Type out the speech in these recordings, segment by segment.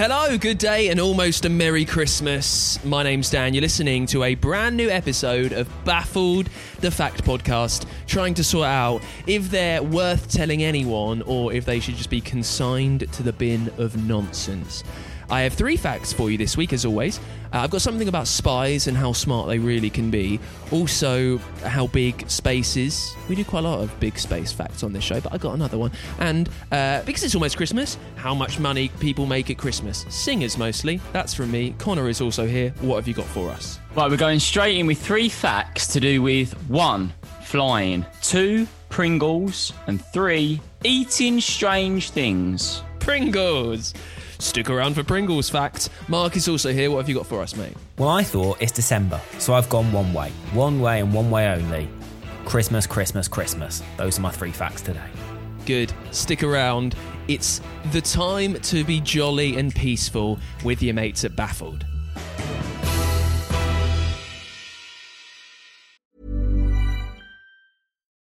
Hello, good day, and almost a Merry Christmas. My name's Dan. You're listening to a brand new episode of Baffled the Fact podcast, trying to sort out if they're worth telling anyone or if they should just be consigned to the bin of nonsense. I have three facts for you this week, as always. Uh, I've got something about spies and how smart they really can be. Also, how big space is. We do quite a lot of big space facts on this show, but I got another one. And uh, because it's almost Christmas, how much money people make at Christmas. Singers mostly. That's from me. Connor is also here. What have you got for us? Right, we're going straight in with three facts to do with one, flying, two, Pringles, and three, eating strange things. Pringles. Stick around for Pringles facts. Mark is also here. What have you got for us, mate? Well, I thought it's December, so I've gone one way. One way and one way only. Christmas, Christmas, Christmas. Those are my three facts today. Good. Stick around. It's the time to be jolly and peaceful with your mates at Baffled.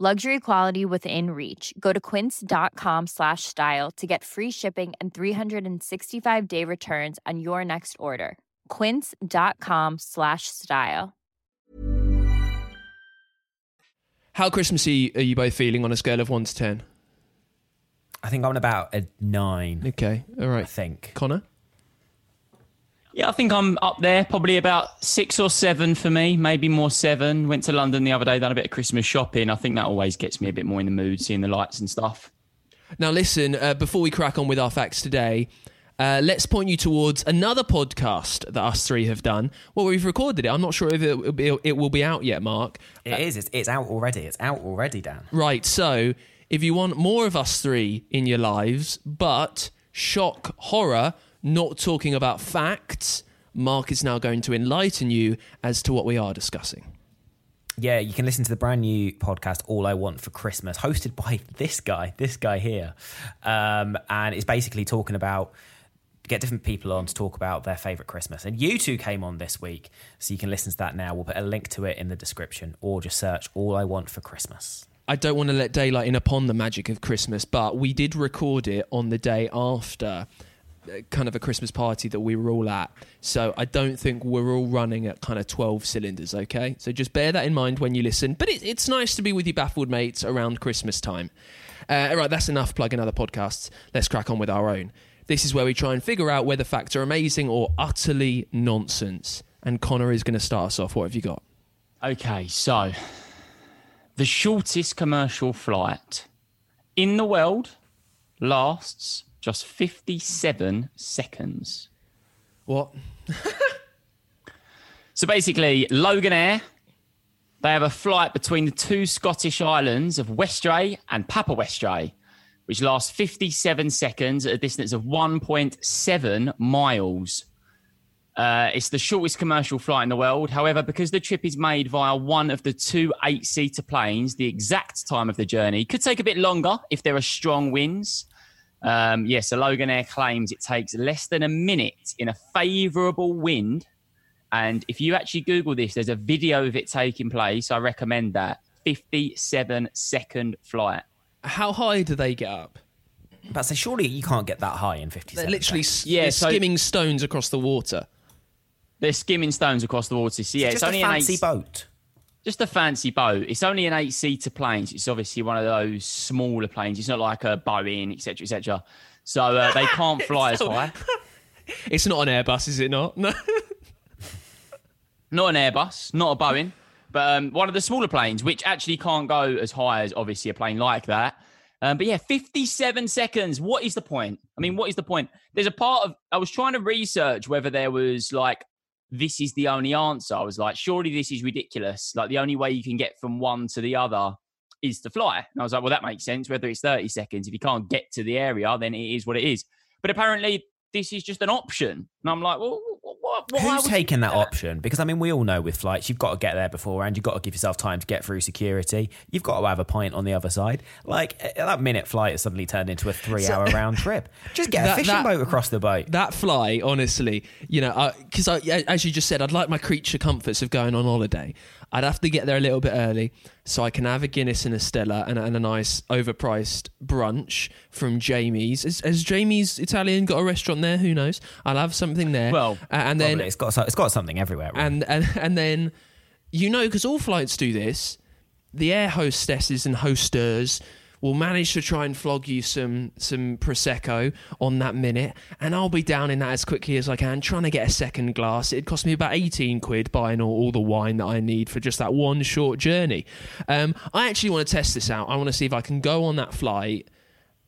Luxury quality within reach. Go to quince.com slash style to get free shipping and 365 day returns on your next order. Quince.com slash style. How Christmassy are you both feeling on a scale of 1 to 10? I think I'm about a nine. Okay, all right. I think. Connor? Yeah, I think I'm up there, probably about six or seven for me, maybe more seven. Went to London the other day, done a bit of Christmas shopping. I think that always gets me a bit more in the mood, seeing the lights and stuff. Now, listen, uh, before we crack on with our facts today, uh, let's point you towards another podcast that us three have done. Well, we've recorded it. I'm not sure if it will be, it will be out yet, Mark. It is. It's, it's out already. It's out already, Dan. Right, so if you want more of us three in your lives, but shock, horror, not talking about facts, Mark is now going to enlighten you as to what we are discussing. Yeah, you can listen to the brand new podcast, All I Want for Christmas, hosted by this guy, this guy here. Um, and it's basically talking about get different people on to talk about their favorite Christmas. And you two came on this week, so you can listen to that now. We'll put a link to it in the description or just search All I Want for Christmas. I don't want to let daylight in upon the magic of Christmas, but we did record it on the day after kind of a Christmas party that we were all at. So I don't think we're all running at kind of 12 cylinders, okay? So just bear that in mind when you listen. But it, it's nice to be with your baffled mates around Christmas time. Uh, all right, that's enough plugging other podcasts. Let's crack on with our own. This is where we try and figure out whether facts are amazing or utterly nonsense. And Connor is going to start us off. What have you got? Okay, so the shortest commercial flight in the world lasts just 57 seconds. What? So basically, Loganair, they have a flight between the two Scottish islands of Westray and Papa Westray, which lasts 57 seconds at a distance of 1.7 miles. Uh, it's the shortest commercial flight in the world. However, because the trip is made via one of the two eight seater planes, the exact time of the journey could take a bit longer if there are strong winds. Um, yes, so Loganair claims it takes less than a minute in a favourable wind. And if you actually Google this, there's a video of it taking place. I recommend that. 57 second flight. How high do they get up? But so surely you can't get that high in 50 They're seconds. literally s- Yeah, they're so- skimming stones across the water. They're skimming stones across the water. So yeah, It's it's, just only a an fancy eight, boat. Just a fancy boat. It's only an eight seater plane. So it's obviously one of those smaller planes. It's not like a Boeing, etc., etc. So uh, they can't fly as high. It's not an Airbus, is it not? No. Not an Airbus, not a Boeing, but um, one of the smaller planes, which actually can't go as high as obviously a plane like that. Um, but yeah, 57 seconds. What is the point? I mean, what is the point? There's a part of, I was trying to research whether there was like, this is the only answer. I was like, surely this is ridiculous. Like, the only way you can get from one to the other is to fly. And I was like, well, that makes sense. Whether it's 30 seconds, if you can't get to the area, then it is what it is. But apparently, this is just an option. And I'm like, well, what, what, Who's taking that option? Because I mean, we all know with flights, you've got to get there beforehand. You've got to give yourself time to get through security. You've got to have a pint on the other side. Like eh, eh, that minute flight has suddenly turned into a three-hour round trip. Just get a fishing that- boat across the boat. That fly, honestly, you know, because I, as you just said, I'd like my creature comforts of going on holiday. I'd have to get there a little bit early so I can have a Guinness and a Stella and, and a nice overpriced brunch from Jamie's. Has, has Jamie's Italian got a restaurant there? Who knows? I'll have something there. Well, Uh, and then it's got it's got something everywhere. Right? and and and then you know because all flights do this the air hostesses and hosters will manage to try and flog you some some prosecco on that minute and i'll be down in that as quickly as i can trying to get a second glass. It'd cost me about 18 quid buying all, all the wine that i need for just that one short journey. Um, i actually want to test this out. I want to see if i can go on that flight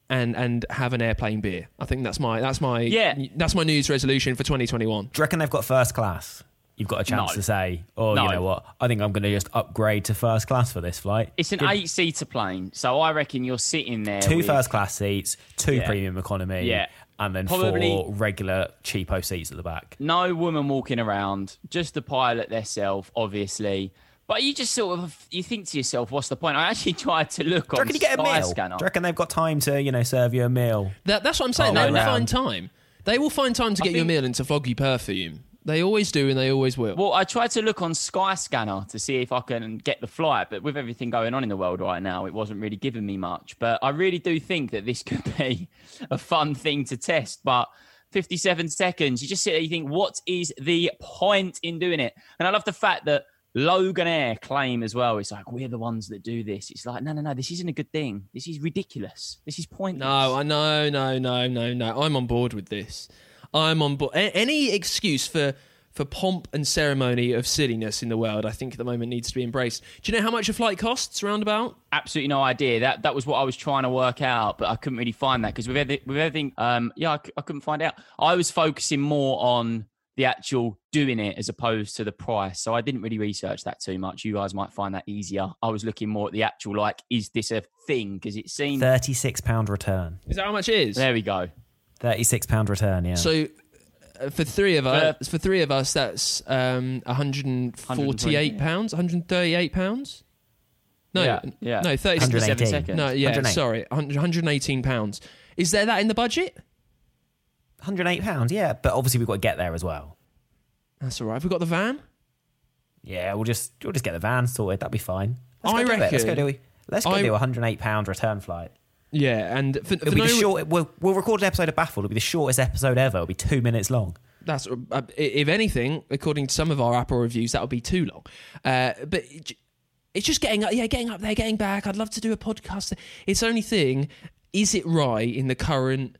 and and have an airplane beer. I think that's my that's my Yeah. that's my news resolution for 2021 Do you reckon they've got first class? You've got a chance No. to say, oh, No. you know what? I think I'm going to just upgrade to first class for this flight. It's an eight seater plane. So I reckon you're sitting there. Two with, first class seats, two Yeah. premium economy, Yeah. and then Probably- four regular cheapo seats at the back. no woman walking around, just the pilot themselves, obviously. But you just sort of you think to yourself, what's the point? I actually tried to look Do you on reckon you get a meal? Scanner. Do you reckon they've got time to, you know, serve you a meal? That, that's what I'm saying. Oh, they will find time. They will find time to I get you a meal and to flog you perfume. They always do, and they always will. Well, I tried to look on Skyscanner to see if I can get the flight, but with everything going on in the world right now, it wasn't really giving me much. But I really do think that this could be a fun thing to test. But 57 seconds, you just sit there, you think, what is the point in doing it? And I love the fact that Loganair claim as well. It's like, we're the ones that do this. It's like, no, no, no, this isn't a good thing. This is ridiculous. This is pointless. no, I know, no, no, no, no. I'm on board with this. I'm on board. A- any excuse for for pomp and ceremony of silliness in the world, I think at the moment needs to be embraced. Do you know how much a flight costs, roundabout? absolutely no idea. That that was what I was trying to work out, but I couldn't really find that because with everything, with everything, um, yeah, I, c- I couldn't find out. I was focusing more on the actual doing it as opposed to the price, so I didn't really research that too much. You guys might find that easier. I was looking more at the actual like, is this a thing? Because it seemed. £36 return. Is that how much it is? There we go. £36 return, yeah. So uh, for three of us, Uh, for three of us, that's um, 148 pounds, 138 pounds. No, Yeah, yeah. no, 30 118. 118. seconds. No, yeah, 108. sorry, 118 pounds. Is there that in the budget? £108, yeah. But obviously, we've got to get there as well. That's all right. Have we got the van? Yeah, we'll just we'll just get the van sorted. That'll be fine. Let's I go do it. Let's go reckon- do Let's go I- do a hundred and eight pound return flight. Yeah, and for, for It'll be no, the short. We'll, we'll record an episode of Baffled. It'll be the shortest episode ever. It'll be two minutes long. that's uh, if anything, according to some of our Apple reviews, that would be too long. Uh, but it's just getting up, yeah, getting up there, getting back. I'd love to do a podcast. Its only thing is it right in the current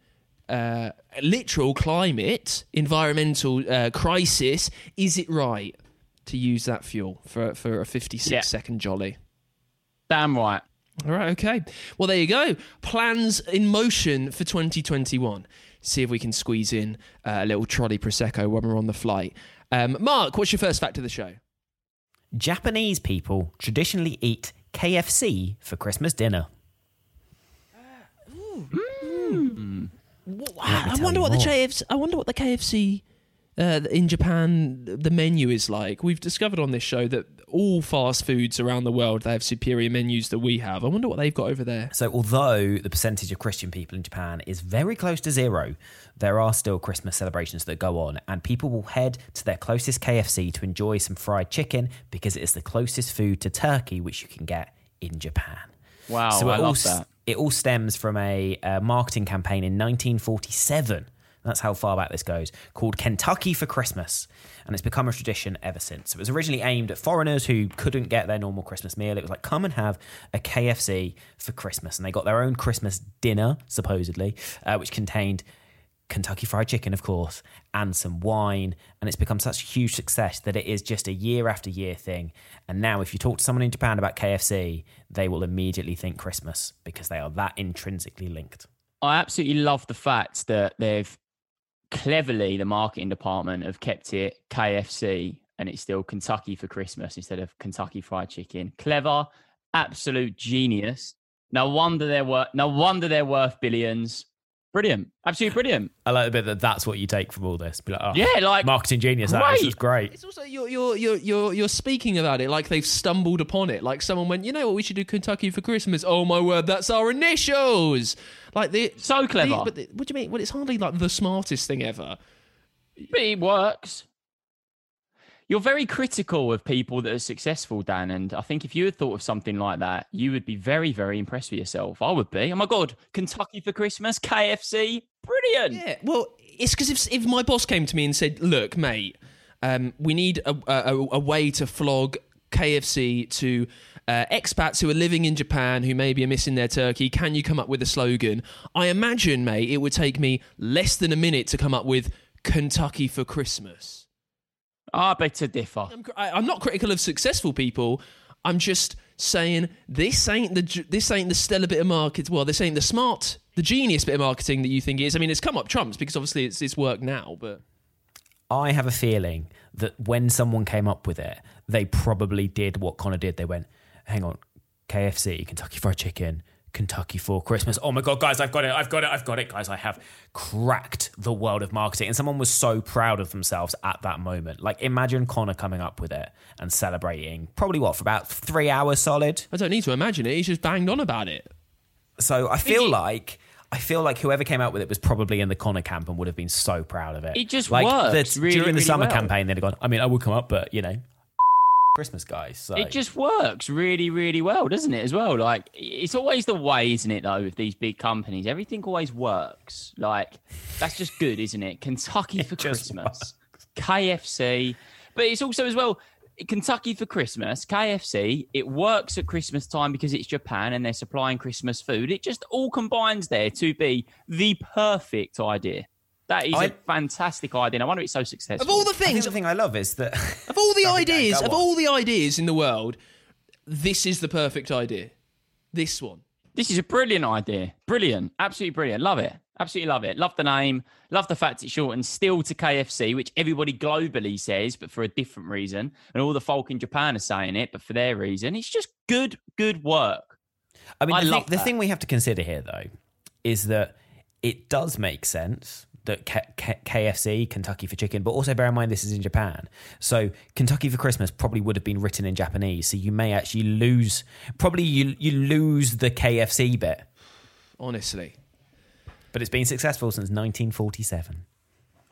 uh, literal climate, environmental uh, crisis? Is it right to use that fuel for for a fifty-six second Yeah. jolly? Damn right. All right, okay. Well, there you go. Plans in motion for 2021. See if we can squeeze in uh, a little trolley prosecco when we're on the flight. Um, Mark, what's your first fact of the show? Japanese people traditionally eat KFC for Christmas dinner. I tell wonder you what the. KFC. I wonder what the KFC uh, in Japan the menu is like. We've discovered on this show that all fast foods around the world they have superior menus that we have. I wonder what they've got over there. So, although the percentage of Christian people in Japan is very close to zero, there are still Christmas celebrations that go on, and people will head to their closest KFC to enjoy some fried chicken because it is the closest food to turkey which you can get in Japan. Wow, so I it all, love s- that. It all stems from a, uh marketing campaign in 1947. That's how far back this goes, called Kentucky for Christmas. And it's become a tradition ever since. It was originally aimed at foreigners who couldn't get their normal Christmas meal. It was like, come and have a KFC for Christmas. And they got their own Christmas dinner, supposedly, uh, which contained Kentucky Fried Chicken, of course, and some wine. And it's become such a huge success that it is just a year after year thing. And now, if you talk to someone in Japan about KFC, they will immediately think Christmas because they are that intrinsically linked. I absolutely love the fact that they've cleverly, the marketing department, have kept it KFC and it's still Kentucky for Christmas instead of Kentucky Fried Chicken. Clever, absolute genius. No wonder they're worth. No wonder they're worth billions. Brilliant, absolutely brilliant. I like the bit that that's what you take from all this. Be like, oh, Yeah, like marketing genius. That is great. just great. It's also you're you're you're you're you're speaking about it like they've stumbled upon it. Like someone went, you know what, we should do Kentucky for Christmas. Oh my word, that's our initials. Like the So clever. the- but the, what do you mean? Well, it's hardly like the smartest thing ever. But it works. You're very critical of people that are successful, Dan. And I think if you had thought of something like that, you would be very, very impressed with yourself. I would be. Oh my God, Kentucky for Christmas, KFC, brilliant. Yeah, well, it's because if if my boss came to me and said, "Look, mate, um, we need a, a, a way to flog KFC to uh, expats who are living in Japan who maybe are missing their turkey. Can you come up with a slogan?" I imagine, mate, it would take me less than a minute to come up with Kentucky for Christmas. I beg to differ. I'm, I, I'm not critical of successful people. I'm just saying this ain't the this ain't the stellar bit of market. Well, this ain't the smart, the genius bit of marketing that you think is. I mean, it's come up trumps because obviously it's it's work now, but I have a feeling that when someone came up with it, they probably did what Connor did. They went, hang on, KFC, Kentucky Fried Chicken, Kentucky for Christmas. Oh my God, guys, I've got it. I've got it. I've got it, guys. I have cracked the world of marketing. And someone was so proud of themselves at that moment. Like, imagine Connor coming up with it and celebrating probably what, for about three hours solid? I don't need to imagine it. He's just banged on about it. So I feel like. I feel like whoever came out with it was probably in the Connor camp and would have been so proud of it. It just like works the, really, during the really summer well. campaign. They'd have gone. I mean, I would come up, but you know, Christmas guys. So It just works really, really well, doesn't it? As well, like it's always the way, isn't it? Though with these big companies, everything always works. Like that's just good, isn't it? Kentucky for just Christmas, KFC, but it's also as well Kentucky for Christmas, KFC. It works at Christmas time because it's Japan and they're supplying Christmas food. It just all combines there to be the perfect idea. That is a I- fantastic idea. No wonder it's so successful. Of all the I things, the of thing I love is that of all the ideas, go of on. all the ideas in the world, this is the perfect idea. This one. This is a brilliant idea. Brilliant. Absolutely brilliant. Love it. Absolutely love it. Love the name. Love the fact it's shortened still to KFC, which everybody globally says, but for a different reason. And all the folk in Japan are saying it, but for their reason. It's just good, good work. I mean, I the, thing, love the thing we have to consider here, though, is that it does make sense that K- K- KFC, Kentucky for Chicken, but also bear in mind this is in Japan. So Kentucky for Christmas probably would have been written in Japanese. So you may actually lose, probably you, you lose the KFC bit. Honestly. But it's been successful since 1947.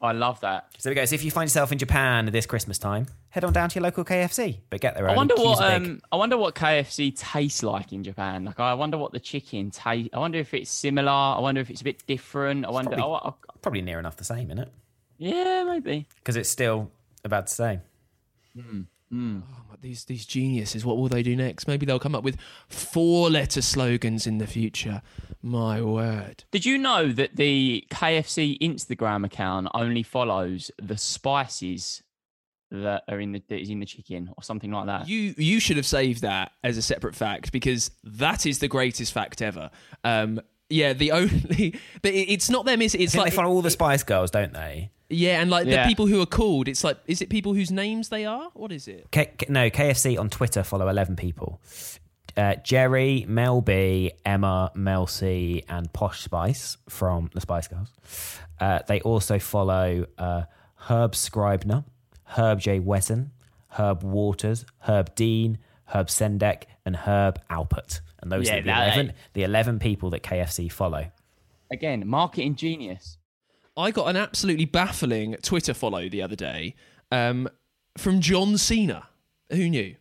I love that. So there we go. So if you find yourself in Japan this Christmas time, head on down to your local KFC. But get there early. I wonder what um, I wonder what KFC tastes like in Japan. Like I wonder what the chicken taste. I wonder if it's similar. I wonder if it's a bit different. I wonder. probably- I- Probably near enough the same, isn't it? yeah, maybe. Because it's still about the same. Oh, these these geniuses, what will they do next? Maybe they'll come up with four letter slogans in the future. My word. Did you know that the KFC Instagram account only follows the spices that are in the that is in the chicken or something like that? You you should have saved that as a separate fact because that is the greatest fact ever. Um, yeah, the only, but it, it's not them. It's, I it's like they follow all the Spice Girls, don't they? yeah, and like Yeah. the people who are called. It's like, is it people whose names they are? What is it? K- K- no, KFC on Twitter follow 11 people. Uh, Geri, Mel B, Emma, Mel C, and Posh Spice from the Spice Girls. Uh, they also follow uh, Herb Scribner, Herb J. Wesson, Herb Waters, Herb Dean, Herb Sendek, and Herb Alpert. And those Yeah, are the that- 11, the 11 people that KFC follow. Again, marketing genius. I got an absolutely baffling Twitter follow the other day um, from John Cena. Who knew?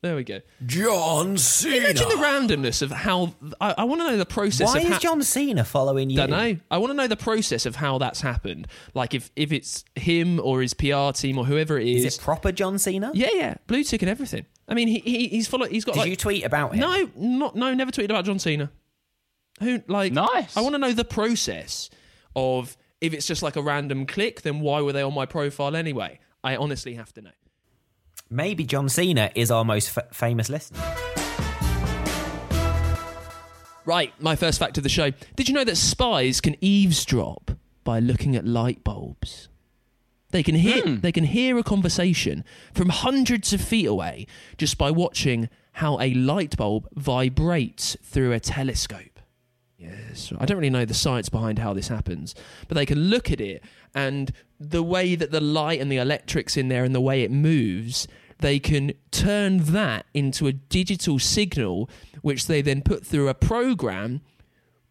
There we go. John Cena. Imagine the randomness of how. I, I want to know the process. Why of is how, John Cena following you? Don't know. I want to know the process of how that's happened. Like if if it's him or his PR team or whoever it is. Is it proper John Cena? yeah, yeah, blue tick and everything. I mean, he, he he's followed. He's got Did like you tweet about him? no, not no, never tweeted about John Cena. Who like? Nice. I want to know the process of If it's just like a random click, then why were they on my profile anyway? I honestly have to know. Maybe John Cena is our most f- famous listener. Right, my first fact of the show. Did you know that spies can eavesdrop by looking at light bulbs? They can hear hmm. they can hear a conversation from hundreds of feet away just by watching how a light bulb vibrates through a telescope. Yes, I don't really know the science behind how this happens, but they can look at it and the way that the light and the electrics in there and the way it moves, they can turn that into a digital signal which they then put through a program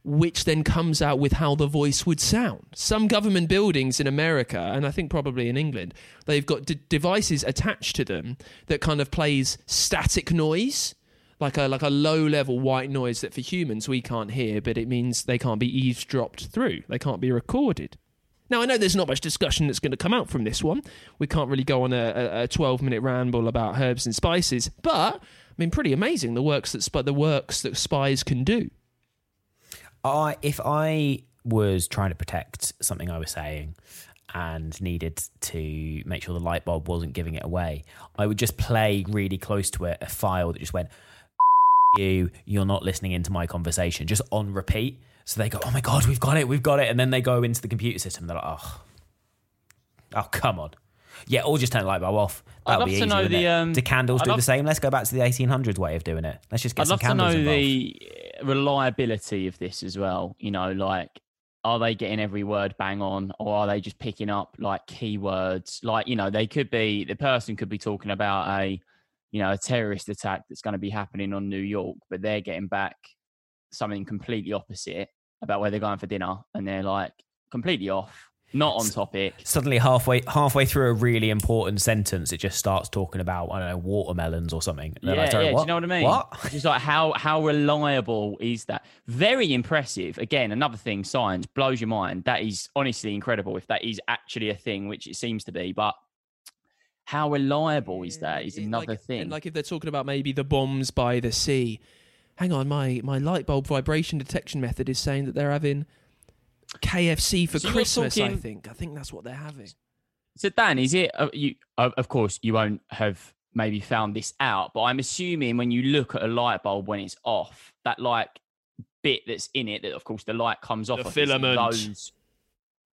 which then comes out with how the voice would sound. Some government buildings in America, and I think probably in England, they've got d- devices attached to them that kind of plays static noise, like a like a low level white noise that for humans we can't hear, but it means they can't be eavesdropped through. They can't be recorded. Now I know there's not much discussion that's going to come out from this one. We can't really go on a, a 12 minute ramble about herbs and spices, but I mean, pretty amazing the works that sp- the works that spies can do. I if I was trying to protect something I was saying and needed to make sure the light bulb wasn't giving it away, I would just play really close to it a file that just went you, you're not listening into my conversation, just on repeat. So they go, Oh my god, we've got it, we've got it, and then they go into the computer system, they're like, Oh Oh come on. Yeah, or just turn the light bulb off. That'll love be to easy. know the, um, do candles I'd do love- the same? Let's go back to the 1800s way of doing it. Let's just get I'd some love to candles know involved. the reliability of this as well. You know, like are they getting every word bang on, or are they just picking up like keywords? Like you know, they could be the person could be talking about a you know a terrorist attack that's going to be happening on New York, but they're getting back something completely opposite about where they're going for dinner, and they're like completely off, not on topic. suddenly halfway halfway through a really important sentence, it just starts talking about I don't know watermelons or something. And Yeah, like, "Sorry, yeah. Do you know what I mean? What? Just like how how reliable is that? Very impressive. Again, another thing, science blows your mind. That is honestly incredible if that is actually a thing, which it seems to be. But how reliable is that? Is another like, thing. And like if they're talking about maybe the bombs by the sea, hang on, my my light bulb vibration detection method is saying that they're having KFC for So you're Christmas. I think. I think that's what they're having. So Dan, is it uh, you? Of of course, you won't have maybe found this out, but I'm assuming when you look at a light bulb when it's off, that like bit that's in it, that of course the light comes off. The of, filament. Those,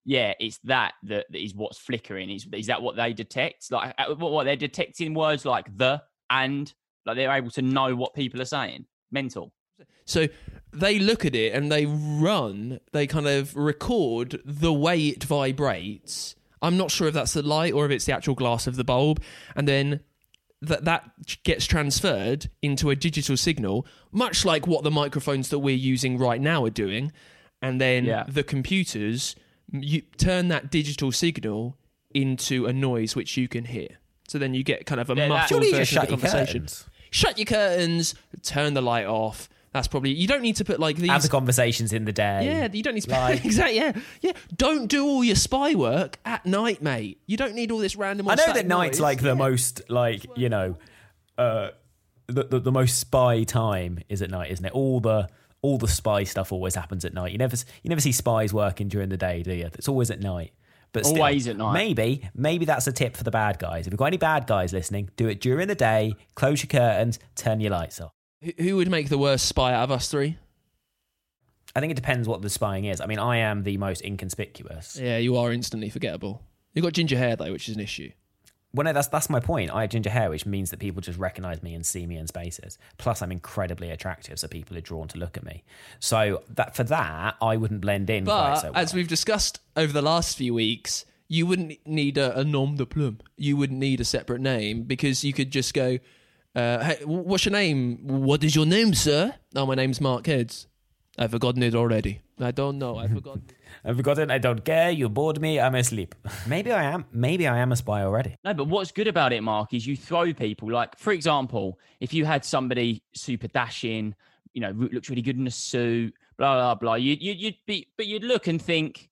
yeah, it's that that that is what's flickering. Is is that what they detect? Like uh, what, what they're detecting words like the and like they're able to know what people are saying. Mental. So they look at it and they run. They kind of record the way it vibrates. I'm not sure if that's the light or if it's the actual glass of the bulb, and then that that gets transferred into a digital signal, much like what the microphones that we're using right now are doing, and then Yeah. the computers you turn that digital signal into a noise which you can hear. So then you get kind of a Yeah, muffled Surely you just version of the conversation. curtains. Shut your curtains, turn the light off. That's probably you don't need to put like these Have the conversations in the day. yeah, you don't need to Like- exactly. Yeah, yeah. Don't do all your spy work at night, mate. You don't need all this random. I know static that night's noise. like the most like you know, uh, the, the the most spy time is at night, isn't it? All the all the spy stuff always happens at night. You never you never see spies working during the day, do you? It's always at night. But still, Always at night. Maybe maybe that's a tip for the bad guys. If you've got any bad guys listening, do it during the day. Close your curtains. Turn your lights off. Who- would make the worst spy out of us three? I think it depends what the spying is. I mean, I am the most inconspicuous. Yeah, you are instantly forgettable. You've got ginger hair though, which is an issue. Well, no, that's that's my point. I have ginger hair, which means that people just recognize me and see me in spaces. Plus, I'm incredibly attractive, so people are drawn to look at me. So that for that, I wouldn't blend in quite But so well. as we've discussed over the last few weeks, you wouldn't need a, a nom de plume. You wouldn't need a separate name because you could just go, uh, "Hey, what's your name? What is your name, sir?" Oh, my name's Mark Heads. I've forgotten it already. I don't know. I've forgotten. I've forgotten. I don't care. You bored me. I'm asleep. maybe I am. Maybe I am a spy already. No, but what's good about it, Mark, is you throw people like, for example, if you had somebody super dashing, you know, looks really good in a suit, blah blah blah, you, you, you'd be, but you'd look and think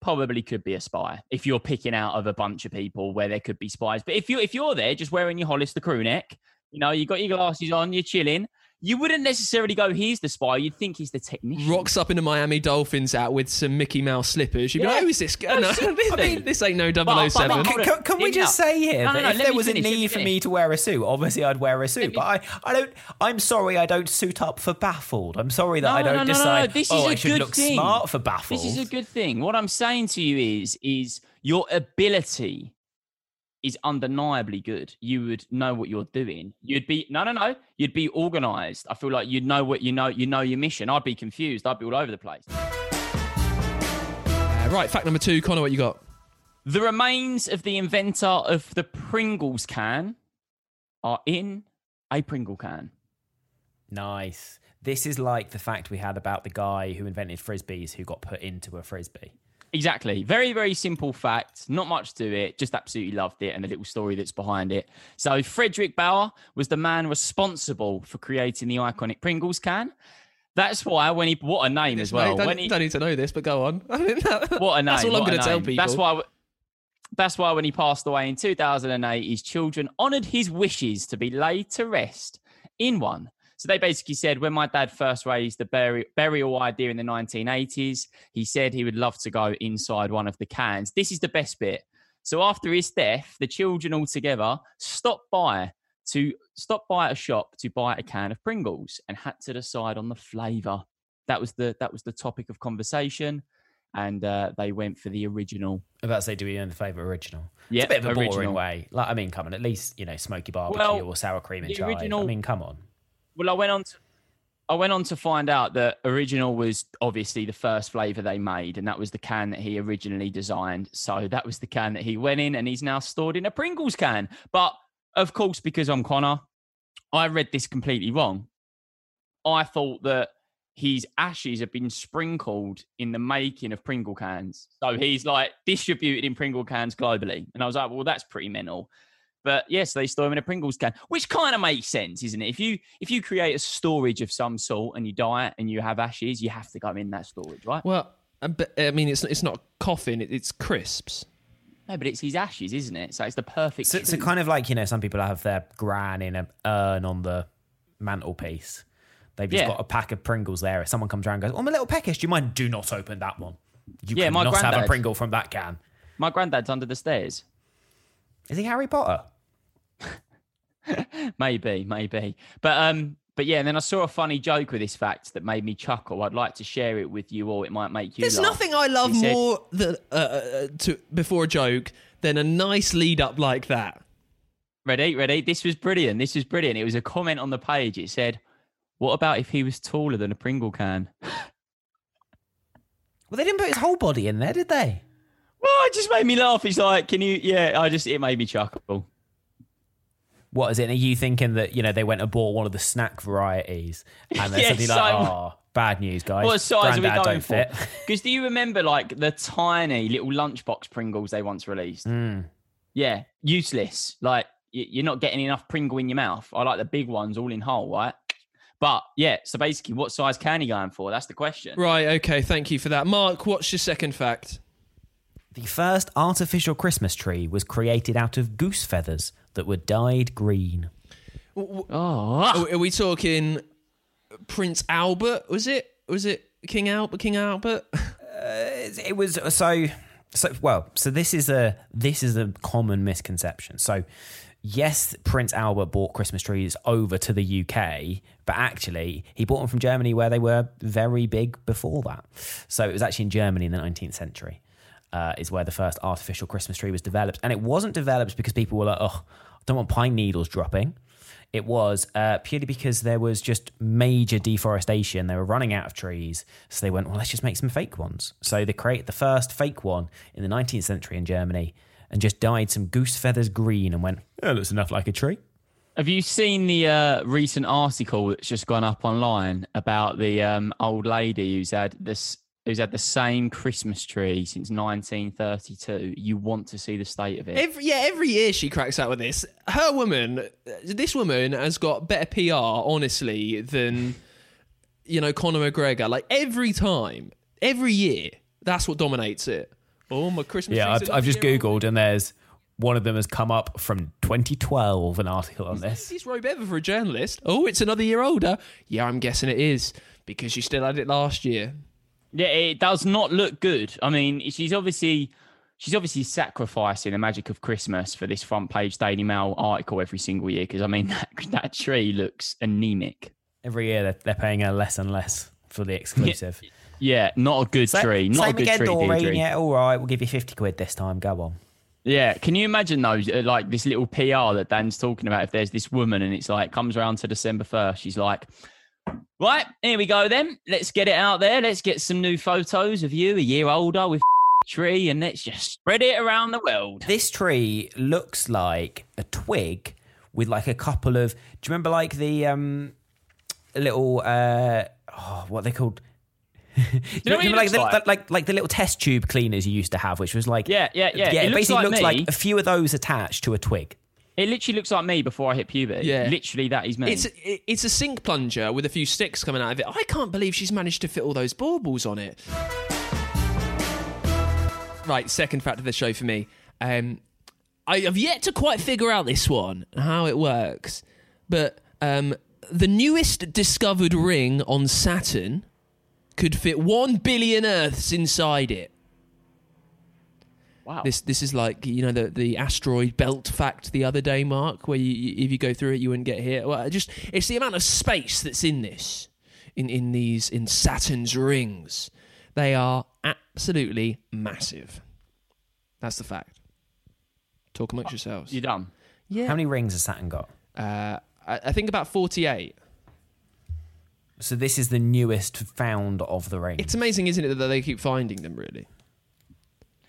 probably could be a spy if you're picking out of a bunch of people where there could be spies. But if you if you're there just wearing your Hollister crew neck, you know, you got your glasses on, you're chilling, you wouldn't necessarily go, he's the spy. You'd think he's the technician. Rocks up in a Miami Dolphins out with some Mickey Mouse slippers. You'd be Yeah. like, who is this guy? No, I mean- this ain't no But- but- 007. but- Can, can, can we just out. say here No, no, that no, if there was finish, a need for me to wear a suit, obviously I'd wear a suit. me- But I, I don't. I'm sorry, I don't suit up for baffled. I'm sorry that No, I don't no, no, no. decide. This oh, is a I should good look thing. smart for baffled. This is a good thing. What I'm saying to you is, is your ability is undeniably good. You would know what you're doing. You'd be no, no, no. You'd be organised. I feel like you'd know what you know. You know your mission. I'd be confused. I'd be all over the place. Uh, right, fact number two, Connor, what you got? The remains of the inventor of the Pringles can are in a Pringle can. Nice. This is like the fact we had about the guy who invented frisbees who got put into a frisbee. Exactly. Very, very simple fact. Not much to it. Just absolutely loved it and the little story that's behind it. So, Fredric Baur was the man responsible for creating the iconic Pringles can. That's why when he, what a name as well. Mate, don't, when he, don't need to know this, but go on. what a name. That's all I'm going to tell people. That's why. That's why when he passed away in 2008, his children honoured his wishes to be laid to rest in one. So they basically said, when my dad first raised the buri- burial idea in the 1980s, he said he would love to go inside one of the cans. This is the best bit. So after his death, the children all together stopped by to stop by a shop to buy a can of Pringles and had to decide on the flavour. That was the that was the topic of conversation, and uh, they went for the original. I'm about to say, do we own the favourite original? Yeah, it's a bit of a boring original. way. Like, I mean, come on, at least you know smoky barbecue Well, or sour cream and chive. I mean, come on. Well, I went on to I went on to find out that original was obviously the first flavor they made, and that was the can that he originally designed. So that was the can that he went in, and he's now stored in a Pringles can. But of course, because I'm Connor, I read this completely wrong. I thought that his ashes had been sprinkled in the making of Pringle cans. So he's like distributed in Pringle cans globally. And I was like, well, that's pretty mental. But yes, they store them in a Pringles can, which kind of makes sense, isn't it? If you if you create a storage of some sort and you die and you have ashes, you have to go in that storage, right? Well, uh, but, I mean, it's it's not a coffin; it's crisps. No, but it's his ashes, isn't it? So it's the perfect. So, so kind of like you know, some people have their gran in an urn on the mantelpiece. They've just Yeah. got a pack of Pringles there. If someone comes around and goes, "Oh, my little peckish, do you mind? Do not open that one. You Yeah, my cannot have a. Pringle from that can." My granddad's under the stairs. Is he Harry Potter? maybe, maybe. But um, but yeah. And then I saw a funny joke with this fact that made me chuckle. I'd like to share it with you, or it might make you. There's laugh. nothing I love said- more than uh, uh, to before a joke than a nice lead up like that. Ready, ready. This was brilliant. This was brilliant. It was a comment on the page. It said, "What about if he was taller than a Pringle can?" Well, they didn't put his whole body in there, did they? Well, it just made me laugh. He's like, "Can you?" Yeah, I just it made me chuckle. What is it? And Are you thinking that you know they went and bought one of the snack varieties and they're Yeah, suddenly so- like, "Oh, bad news, guys. What size are we Grandad going don't for? Because do you remember like the tiny little lunchbox Pringles they once released? Mm. Yeah, useless. Like you're not getting enough Pringle in your mouth. I like the big ones, all in whole, right? But yeah, so basically, what size can he going for? That's the question. Right. Okay. Thank you for that, Mark. What's your second fact? The first artificial Christmas tree was created out of goose feathers that were dyed green. Oh, Are, are we talking Prince Albert? Was it? Was it King Albert? King Albert? Uh, it was uh, so so well so this is a this is a common misconception so yes prince albert bought christmas trees over to the uk but actually he bought them from germany where they were very big before that so it was actually in germany in the 19th century uh, is where the first artificial christmas tree was developed and it wasn't developed because people were like oh i don't want pine needles dropping it was uh, purely because there was just major deforestation. They were running out of trees, so they went, "Well, let's just make some fake ones." So they created the first fake one in the 19th century in Germany, and just dyed some goose feathers green, and went, "Oh, looks enough like a tree." have you seen the uh, recent article that's just gone up online about the um, old lady who's had this? Who's had the same Christmas tree since 1932? You want to see the state of it? Every, yeah, every year she cracks out with this. Her woman, this woman has got better PR, honestly, than you know Conor McGregor. Like every time, every year, that's what dominates it. Oh, my Christmas. Yeah, tree's I've, I've just googled, and there's one of them has come up from 2012. An article on this. Is Robe ever for a journalist? Oh, it's another year older. Yeah, I'm guessing it is because she still had it last year. Yeah, it does not look good. I mean, she's obviously she's obviously sacrificing the magic of Christmas for this front page Daily Mail article every single year. Because I mean, that, that tree looks anemic. Every year they're, they're paying her less and less for the exclusive. Yeah, not a good tree. Not a good again, tree, Doreen. Deirdre. Yeah, all right. We'll give you 50 quid this time. Go on. Yeah, can you imagine though, like this little PR that Dan's talking about? If there's this woman and it's like comes around to December first, she's like, "Right, here we go. Then let's get it out there. Let's get some new photos of you a year older with tree, and let's just spread it around the world." This tree looks like a twig with like a couple of. Do you remember like the um little uh oh, what are they called? Do you know what like, the, like? like like the little test tube cleaners you used to have, which was like Yeah, yeah, yeah. yeah. It It, looks basically like looks me. like a few of those attached to a twig. It literally looks like me before I hit puberty. Yeah. literally that is me. It's a, it's a sink plunger with a few sticks coming out of it. I can't believe she's managed to fit all those baubles on it. Right, second fact of the show for me. Um, I have yet to quite figure out this one and how it works, but um, the newest discovered ring on Saturn could fit one billion Earths inside it. Wow. This this is like you know the the asteroid belt fact the other day, Mark, where you, you- if you go through it you wouldn't get hit. Well, just it's the amount of space that's in this, in in these in Saturn's rings. They are absolutely massive. That's the fact. Talk amongst yourselves. you done? Yeah. How many rings has Saturn got? Uh, I, I think about forty-eight. So this is the newest found of the rings. It's amazing, isn't it, that they keep finding them? Really.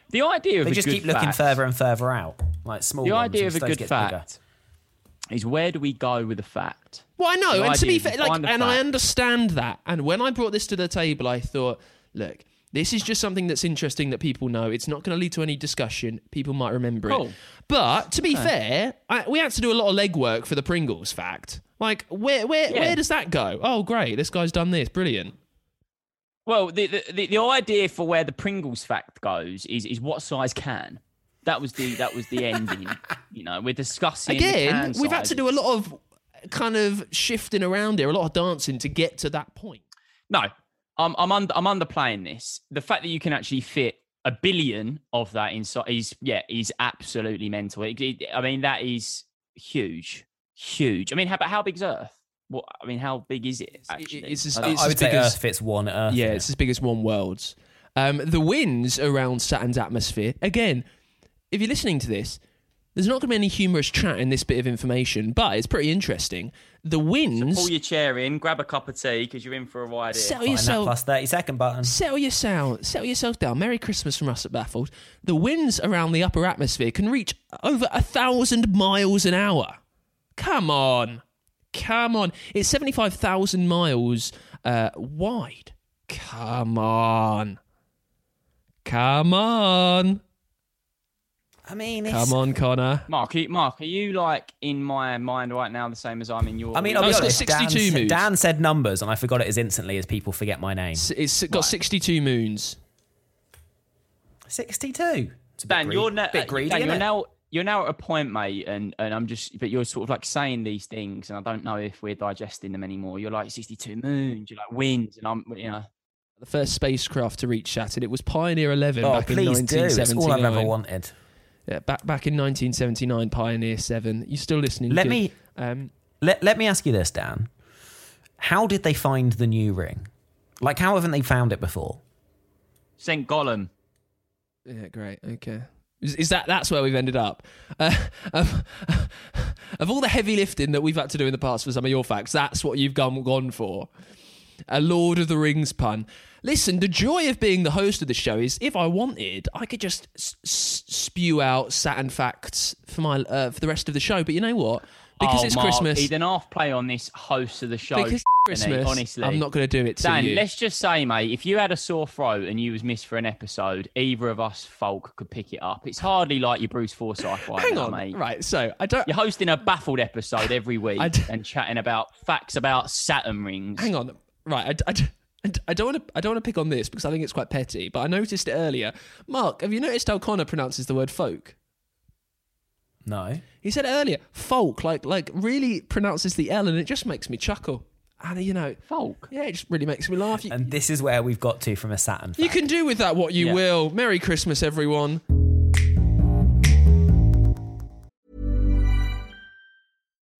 The idea of they a just good keep looking fact- further and further out, like small. The ones, idea of a good get bigger. fact is where do we go with a fact? Well, I know, The and to be fair, like, find a and I understand that. And when I brought this to the table, I thought, look, this is just something that's interesting that people know. It's not going to lead to any discussion. People might remember Cool. it. But to be fair, I, we had to do a lot of legwork for the Pringles fact. Like, where where Yeah. where does that go? Oh, great, this guy's done this, brilliant. Well, the, the the idea for where the Pringles fact goes is is what size can. That was the that was the ending. you know, we're discussing the Again, we've had to do a lot of kind of shifting around here, a lot of dancing to get to that point. No, I'm I'm under, I'm underplaying this. The fact that you can actually fit a billion of that inside is yeah is absolutely mental. It- it- I mean that is huge, huge. I mean, how about how big's Earth? What I mean, how big is it? Actually, it's just- I it's I as would say big as- Earth fits one Earth. Yeah, it's as big as one world's. Um, the winds around Saturn's atmosphere, again, if you're listening to this, there's not going to be any humorous chat in this bit of information, but it's pretty interesting. The winds. Pull your chair in, grab a cup of tea because you're in for a ride here. Settle Find yourself, plus thirty second button. settle yourself, settle yourself down. Merry Christmas from us at Baffled. The winds around the upper atmosphere can reach over a thousand miles an hour. Come on, come on! It's seventy-five thousand miles uh, wide. Come on, come on, I mean, it's, come on, Connor. Mark, are you- Mark, are you like in my mind right now the same as I'm in your? I mean, I'll be it's got honest, 62 Dan, moves. Dan said numbers, and I forgot it as instantly as people forget my name. It's, it's got sixty-two moons. Sixty-two. It's a bit Dan, greedy- you're now, bit greedy. Dan, you're now you're now at a point, mate, and, and I'm just, but you're sort of like saying these things, and I don't know if we're digesting them anymore. You're like 62 moons, you're like winds, and I'm, you know, The first spacecraft to reach Saturn. It was Pioneer Eleven Oh, back in please do. It's all I've 1979. ever wanted. Yeah, back back in 1979, Pioneer Seven. You still listening? Let Good. me Um, let, let me ask you this, Dan. How did they find the new ring? Like, how haven't they found it before? St. Gollum. yeah, great. Okay. Is, that that's where we've ended up? Uh, of, of all the heavy lifting that we've had to do in the past for some of your facts, that's what you've gone gone for. A Lord of the Rings pun. Listen, the joy of being the host of the show is if I wanted, I could just s- s- spew out Saturn facts for my uh, for the rest of the show. But you know what? Because Oh, it's Mark, Christmas. He's an half play on this host of the show. because? Christmas. honestly. I'm not going to do it to Dan, you. let's just say, mate, if you had a sore throat and you was missed for an episode, either of us folk could pick it up. It's hardly like you're Bruce Forsyth right Hang now, on. mate. Right. So I don't. You're hosting a baffled episode every week and chatting about facts about Saturn rings. hang on. Right. I, I, I don't want to. I don't want to pick on this because I think it's quite petty. But I noticed it earlier. Mark, have you noticed how Connor pronounces the word folk? No. He said earlier. Folk, like like really pronounces the L, and it just makes me chuckle. And you know, Folk. yeah, it just really makes me laugh. You, And this is where we've got to from a Saturn. you can do with that what you Yeah. will. Merry Christmas, everyone.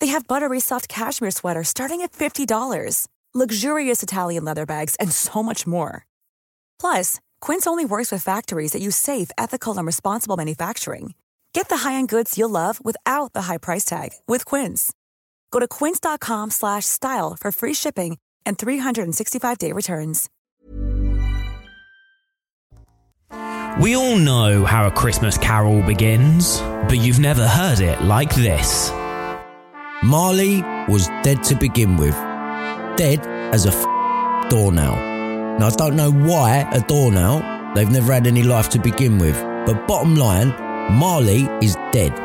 They have buttery soft cashmere sweaters starting at $50, luxurious Italian leather bags, and so much more. Plus, Quince only works with factories that use safe, ethical, and responsible manufacturing. Get the high-end goods you'll love without the high price tag with Quince. Go to quince.com slash style for free shipping and 365-day returns. We all know how a Christmas carol begins, but you've never heard it like this. Marley was dead to begin with. Dead as a f- doornail. Now, I don't know why a doornail, they've never had any life to begin with. But bottom line, Marley is dead.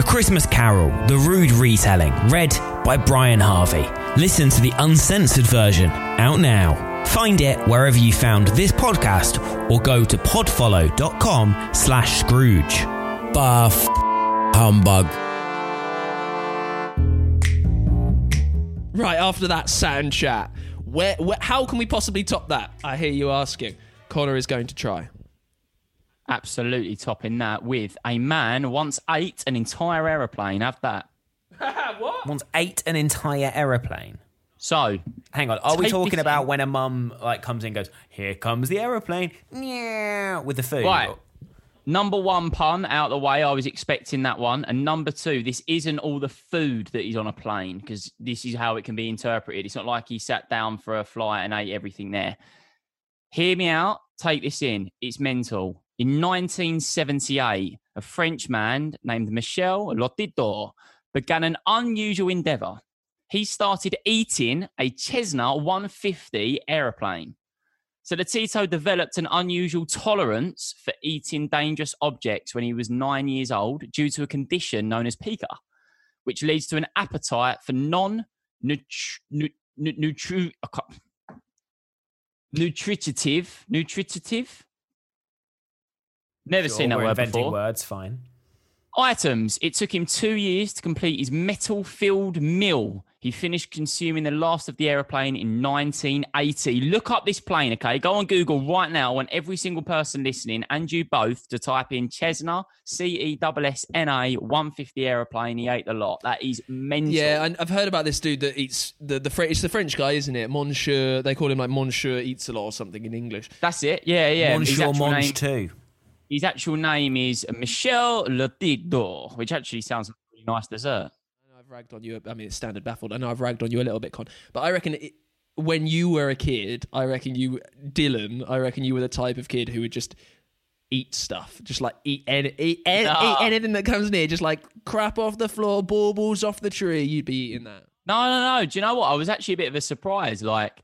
A Christmas Carol, the rude retelling, read by Brian Harvey. Listen to the uncensored version, out now. Find it wherever you found this podcast or go to podfollow.com slash Scrooge. Buff humbug. Right after that sound chat, where, where how can we possibly top that? I hear you asking. Connor is going to try. Absolutely topping that with a man once ate an entire aeroplane. Have that. What? Once ate an entire aeroplane. So, Hang on, are we talking about when a mum like comes in and goes, "Here comes the aeroplane," yeah, with the food? right. Number one pun out the way. I was expecting that one. And number two, this isn't all the food that is on a plane because this is how it can be interpreted. It's not like he sat down for a flight and ate everything there. Hear me out. Take this in. It's mental. In 1978, a French man named Michel Lotito began an unusual endeavor. He started eating a Cessna 150 aeroplane. So Lotito developed an unusual tolerance for eating dangerous objects when he was nine years old due to a condition known as pica, which leads to an appetite for non nutritive nutritive. Never Sure, seen that word inventing before words. Fine. items. It took him two years to complete his metal filled meal. He finished consuming the last of the aeroplane in 1980. Look up this plane, okay? Go on Google right now. I want every single person listening and you both to type in Cessna, C E S S N A 150 aeroplane. He ate a lot. That is mental. Yeah, and I've heard about this dude that eats the the Fre- it's the French guy, isn't it? Monsieur. They call him like Monsieur eats a lot or something in English. That's it. Yeah, yeah. His Monsieur actual, Monge name, too. his actual name is Michel Lotito, which actually sounds like a really nice dessert. I've ragged on you. I mean, it's standard baffled. I know I've ragged on you a little bit, Con, but I reckon it, when you were a kid, I reckon you, Dylan, I reckon you were the type of kid who would just eat stuff, just like eat any, eat, any, No. eat anything that comes near, just like crap off the floor, baubles off the tree. You'd be eating that. No, no, no. Do you know what? I was actually a bit of a surprise. Like,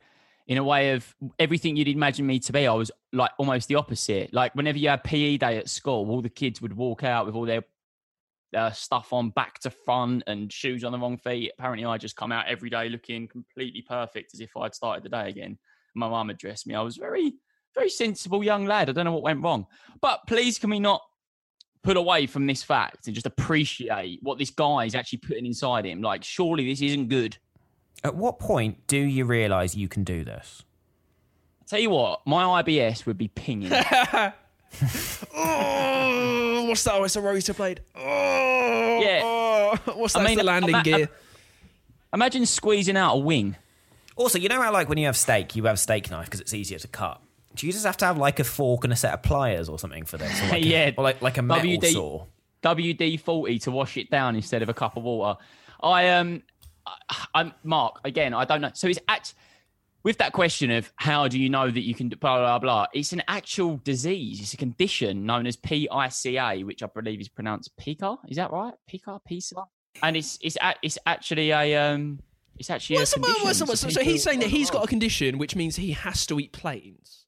in a way of everything you'd imagine me to be, I was like almost the opposite. Like, whenever you had PE day at school, all the kids would walk out with all their uh, stuff on back to front and shoes on the wrong feet. Apparently, I just come out every day looking completely perfect as if I'd started the day again. My mum had dressed me. I was very, very sensible young lad. I don't know what went wrong. But please, can we not put away from this fact and just appreciate what this guy is actually putting inside him? Like, surely this isn't good. At what point do you realise you can do this? Tell you what, my IBS would be pinging. Oh, what's that? Oh, it's a rotor blade. Oh, Yeah. oh, what's that? I mean, the landing ima- gear. Imagine squeezing out a wing. Also, you know how like when you have steak, you have a steak knife because it's easier to cut. Do you just have to have like a fork and a set of pliers or something for this? Or like a- Yeah. or like like a metal WD saw. WD forty to wash it down instead of a cup of water. I um, I, I'm Mark again. I don't know. So it's act with that question of how do you know that you can do blah blah blah. It's an actual disease. It's a condition known as PICA, which I believe is pronounced pica. Is that right? Pica, pica. And it's it's a- it's actually a um. It's actually a the- what's condition. the- So so, so he's saying that he's got a condition, which means he has to eat planes.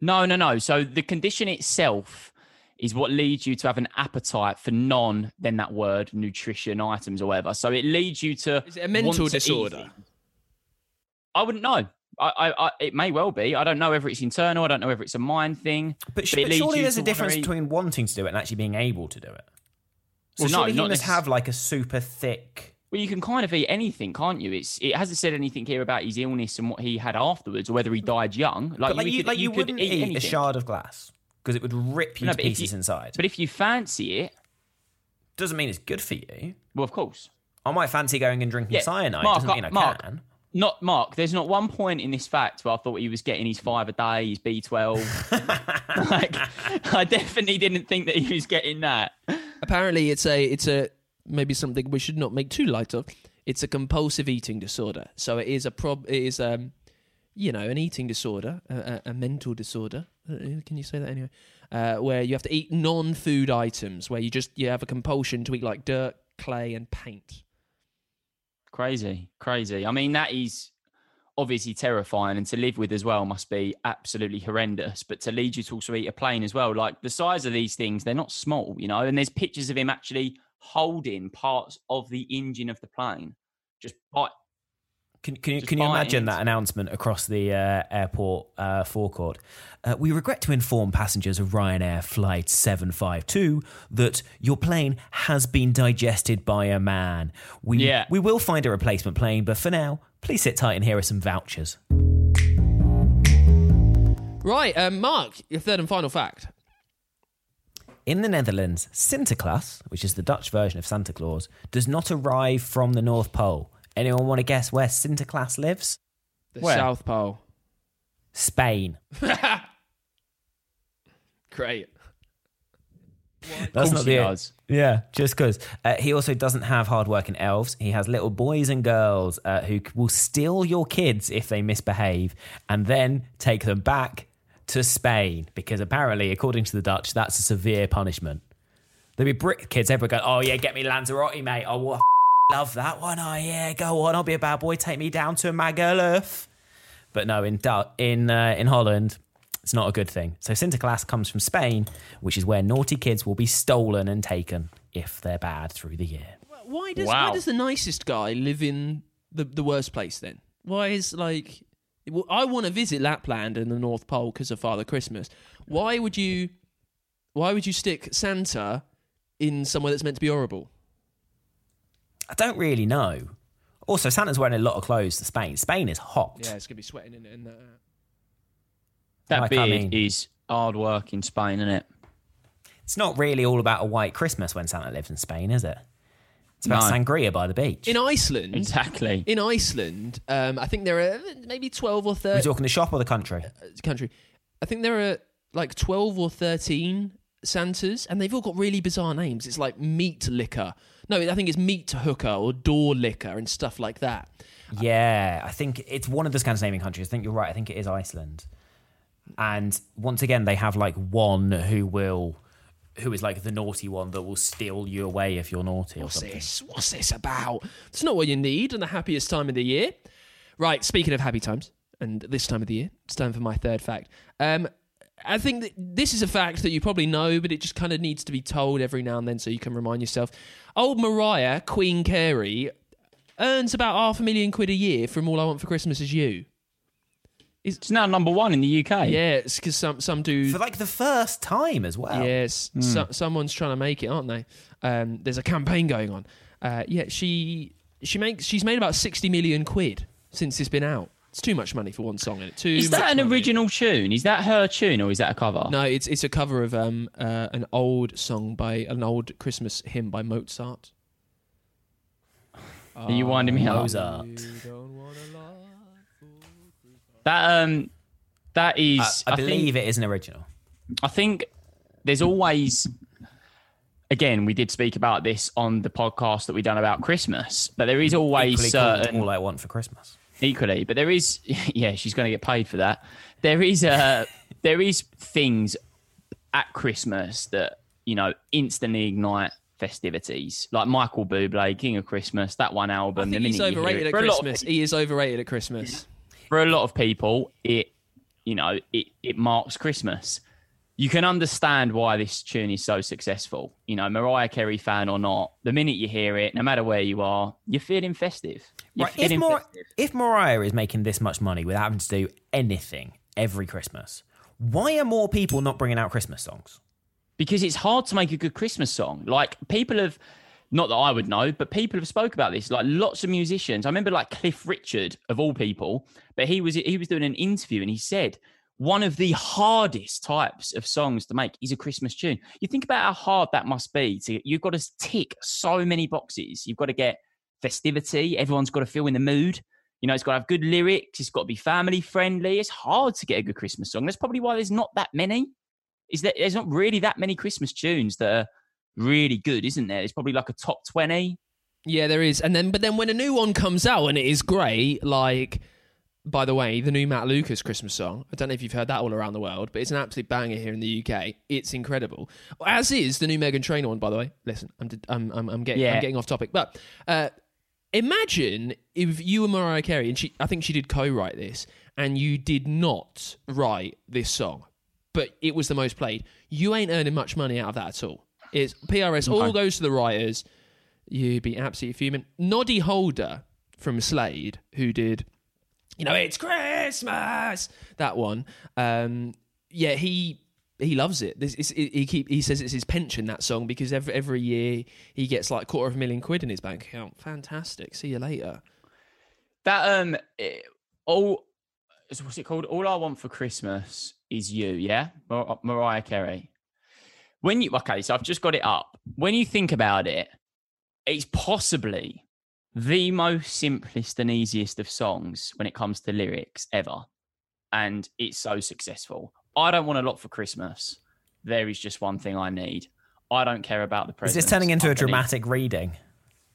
No, no, no. So the condition itself is what leads you to have an appetite for non, then that word, nutrition items or whatever. So it leads you to. Is it a mental want to eat disorder? I wouldn't know. I, I, it may well be. I don't know whether it's internal. I don't know whether it's a mind thing. But, sh- but surely there's a difference eat- between wanting to do it and actually being able to do it. So Well, no, surely he not must necess- have like a super thick. Well, you can kind of eat anything, can't you? It's it hasn't said anything here about his illness and what he had afterwards, or whether he died young. Like, but like you, you, could, like you, could wouldn't eat, a shard of glass because it would rip you No, to pieces you- inside. But if you fancy it, doesn't mean it's good for you. well, of course. I might fancy going and drinking Yeah, cyanide. Mark, doesn't mean I Mark, can. Not Mark. There's not one point in this fact where I thought he was getting his five a day, his B12. like, I definitely didn't think that he was getting that. Apparently, it's a it's a maybe something we should not make too light of. It's a compulsive eating disorder. So it is a prob. It is um, you know, an eating disorder, a, a, a mental disorder. Uh, Can you say that anyway? Uh, where you have to eat non-food items, where you just you have a compulsion to eat like dirt, clay, and paint. Crazy, crazy. I mean, that is obviously terrifying, and to live with as well must be absolutely horrendous. But to lead you to also eat a plane as well, like the size of these things, they're not small, you know. And there's pictures of him actually holding parts of the engine of the plane, just. Can, can you, can you imagine it. that announcement across the uh, airport uh, forecourt? Uh, we regret to inform passengers of Ryanair Flight 752 that your plane has been digested by a man. We, Yeah. we will find a replacement plane, but for now, please sit tight and here are some vouchers. Right, um, Mark, your third and final fact. In the Netherlands, Sinterklaas, which is the Dutch version of Santa Claus, does not arrive from the North Pole. Anyone want to guess where Sinterklaas lives? The Where? South Pole. Spain. Great. That's not the does. Yeah, just because. Uh, he also doesn't have hardworking elves. He has little boys and girls uh, who will steal your kids if they misbehave and then take them back to Spain because apparently, according to the Dutch, that's a severe punishment. There'll be Brit kids everywhere going, oh, yeah, get me Lanzarote, mate. Oh, what love that one. Oh, yeah, go on. I'll be a bad boy. Take me down to Magaluf. But no, in in uh, in Holland, it's not a good thing. So Sinterklaas comes from Spain, which is where naughty kids will be stolen and taken if they're bad through the year. Why does Wow. why does the nicest guy live in the the worst place then? Why is like I want to visit Lapland and the North Pole because of Father Christmas. Why would you why would you stick Santa in somewhere that's meant to be horrible? I don't really know. Also, Santa's wearing a lot of clothes to Spain. Spain is hot. Yeah, it's gonna be sweating in it. In that. That Like, I mean- is hard work in Spain, isn't it? It's not really all about a white Christmas when Santa lives in Spain, is it? It's about No. sangria by the beach. In Iceland, Exactly. in Iceland, um, I think there are maybe twelve or Are we thirteen talking the shop or the country? country. I think there are like twelve or thirteen Santas, and they've all got really bizarre names. It's like meat liquor. No, I think it's meat hooker or door liquor and stuff like that. Yeah, I think it's one of the Scandinavian countries. I think you're right. I think it is Iceland. And once again, they have like one who will, who is like the naughty one that will steal you away if you're naughty or What's something. this? What's this about? It's not what you need in the happiest time of the year. Right, speaking of happy times, and this time of the year, it's time for my third fact. Um, I think that this is a fact that you probably know, but it just kind of needs to be told every now and then so you can remind yourself. Old Mariah, Queen Carey, earns about half a million quid a year from All I Want for Christmas Is You. It's now number one in the UK. Yeah, it's because some, some dude. For like the first time as well. Yes, so, someone's trying to make it, aren't they? Um, there's a campaign going on. Uh, yeah, she she makes she's made about sixty million quid since it's been out. It's too much money for one song, and it too. Is that an money. original tune? Is that her tune or is that a cover? No, it's it's a cover of um uh, an old song by an old Christmas hymn by Mozart. Are you winding me up? Mozart. You don't wanna lie. That um, that is. I, I believe think, it is an original. I think there's always. Again, we did speak about this on the podcast that we done about Christmas, but there is always Equally certain all I want for Christmas. Equally, but there is yeah, she's going to get paid for that. There is uh there is things at Christmas that you know instantly ignite festivities, like Michael Bublé, King of Christmas, that one I album. think the he's minute you hear overrated at for a lot of Christmas. He is overrated at Christmas. for a lot of people, it you know it it marks Christmas. You can understand why this tune is so successful. You know, Mariah Carey fan or not, the minute you hear it, no matter where you are, you're feeling festive. You're Right, if, feeling Mar- festive. if Mariah is making this much money without having to do anything every Christmas, why are more people not bringing out Christmas songs? because it's hard to make a good Christmas song. Like people have, not that I would know, but people have spoke about this. Like lots of musicians. I remember like Cliff Richard of all people, but he was he was doing an interview and he said one of the hardest types of songs to make is a Christmas tune. You think about how hard that must be. To you've got to tick so many boxes. You've got to get festivity. Everyone's got to feel in the mood. You know, it's got to have good lyrics. It's got to be family friendly. It's hard to get a good Christmas song. That's probably why there's not that many is that there's not really that many Christmas tunes that are really good, isn't there? It's probably like a top 20. Yeah, there is. And then, but then when a new one comes out and it is great, like, by the way, the new Matt Lucas Christmas song. I don't know if you've heard that all around the world, but it's an absolute banger here in the UK. It's incredible. As is the new Meghan Trainor one, by the way. Listen, I'm I'm I'm, I'm getting I'm getting off topic, but uh, imagine if you were Mariah Carey and she, I think she did co-write this, and you did not write this song, but it was the most played. You ain't earning much money out of that at all. It's PRS all goes to the writers. You'd be absolutely fuming. Noddy Holder from Slade, who did, you know, it's Christmas. That one. Um, yeah, he he loves it. This is, he keep he says it's his pension that song because every every year he gets like quarter of a million quid in his bank account. Fantastic. See you later. That, um, eh, all, what's it called? All I Want for Christmas is You, yeah? Mar- Mariah Carey. When you, okay, so I've just got it up. When you think about it, it's possibly the most simplest and easiest of songs when it comes to lyrics ever. And it's so successful. I don't want a lot for Christmas. There is just one thing I need. I don't care about the presents. Is this turning into a underneath. dramatic reading?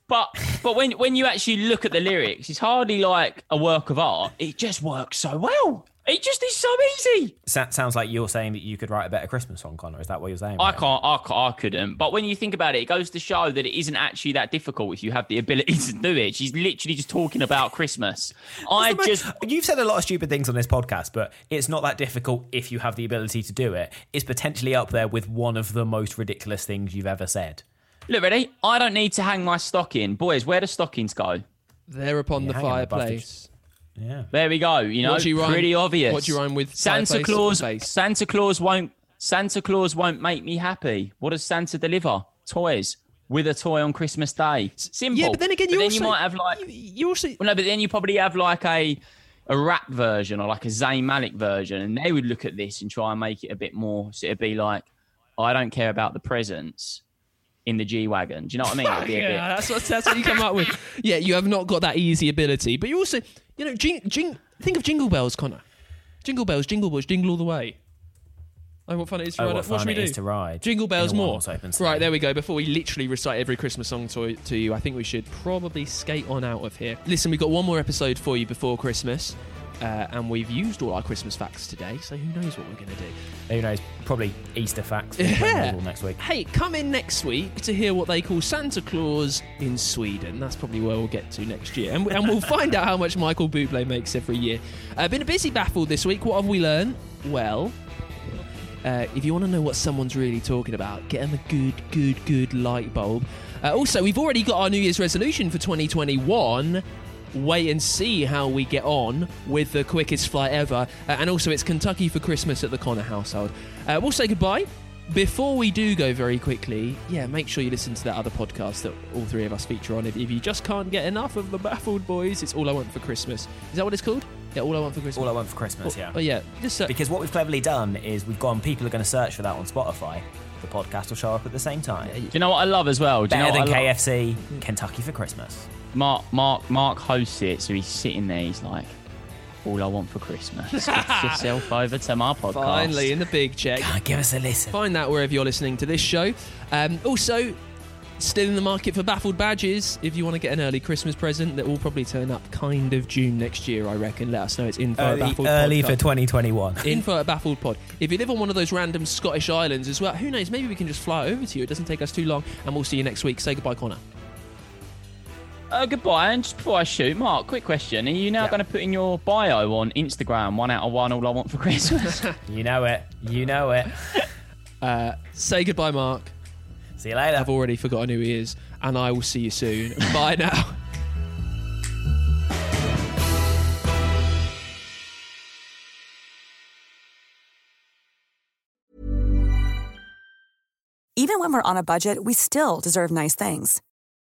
But but when when you actually look at the lyrics, it's hardly like a work of art. It just works so well. It just is so easy. Sa- sounds like you're saying that you could write a better Christmas song, Connor. Is that what you're saying? I right? can't, I can't, I couldn't. But when you think about it, it goes to show that it isn't actually that difficult if you have the ability to do it. She's literally just talking about Christmas. I It's the most- just You've said a lot of stupid things on this podcast, but it's not that difficult if you have the ability to do it. It's potentially up there with one of the most ridiculous things you've ever said. look ready. I don't need to hang my stocking, boys. Where do stockings go? There upon Yeah, the hang the- fireplace. Yeah. There we go. You know, What do you rhyme- pretty obvious. what do you rhyme with Santa Claus. Santa Claus won't. Santa Claus won't make me happy. What does Santa deliver? Toys. With a toy on Christmas Day. Simple. Yeah, but then again, you then also you might have like. you, you also Well, no, but then you probably have like a a rap version or like a Zayn Malik version, and they would look at this and try and make it a bit more. So it'd be like, I don't care about the presents in the G wagon. Do you know what I mean? It'd be a bit- Yeah, that's what that's what you come up with. Yeah, you have not got that easy ability, but you also, you know, jing, jing, think of Jingle Bells, Connor. Jingle bells, jingle bells, jingle all the way. Oh, what fun it is to Oh, ride! what What should fun we it do? is to ride Jingle bells more. Right there we go. Before we literally recite every Christmas song to, to you, I think we should probably skate on out of here. Listen, we've got one more episode for you before Christmas, uh, and we've used all our Christmas facts today. So who knows what we're going to do? Who knows? Probably Easter facts Yeah. Next week. Hey, come in next week to hear what they call Santa Claus in Sweden. That's probably where we'll get to next year. And, and we'll find out how much Michael Bublé makes every year. Uh, been a busy baffled this week. What have we learned? Well, uh, if you want to know what someone's really talking about, get them a good, good, good light bulb. Uh, also, we've already got our New Year's resolution for 2021. Wait and see how we get on with the quickest flight ever. Uh, and also, it's Kentucky for Christmas at the Connor household. Uh, we'll say goodbye. Before we do go very quickly, yeah, make sure you listen to that other podcast that all three of us feature on. If, if you just can't get enough of the Baffled Boys, it's All I Want for Christmas. Is that what it's called? Yeah, All I Want for Christmas. All I want for Christmas, yeah. Oh, yeah. Just uh, Because what we've cleverly done is we've gone, people are going to search for that on Spotify. The podcast will show up at the same time. Do you know what I love as well? Do you Better know than what I love? KFC, Kentucky for Christmas. Mark, Mark, Mark hosts it, so he's sitting there. He's like, All I want for Christmas. Get yourself over to my podcast. Finally, in the big check. Come on, give us a listen. Find that wherever you're listening to this show. Um, also, still in the market for baffled badges. If you want to get an early Christmas present, that will probably turn up kind of June next year, I reckon. Let us know. It's info at baffled early Podcast. for 2021. Info at Baffled Pod. If you live on one of those random Scottish islands as well, who knows? Maybe we can just fly over to you. It doesn't take us too long, and we'll see you next week. Say goodbye, Connor. Uh, goodbye. And just before I shoot, Mark, quick question. Are you now Yeah. going to put in your bio on Instagram, one out of one, all I want for Christmas? You know it. You know it. Uh, say goodbye, Mark. See you later. I've already forgotten who he is, and I will see you soon. Bye now. Even when we're on a budget, we still deserve nice things.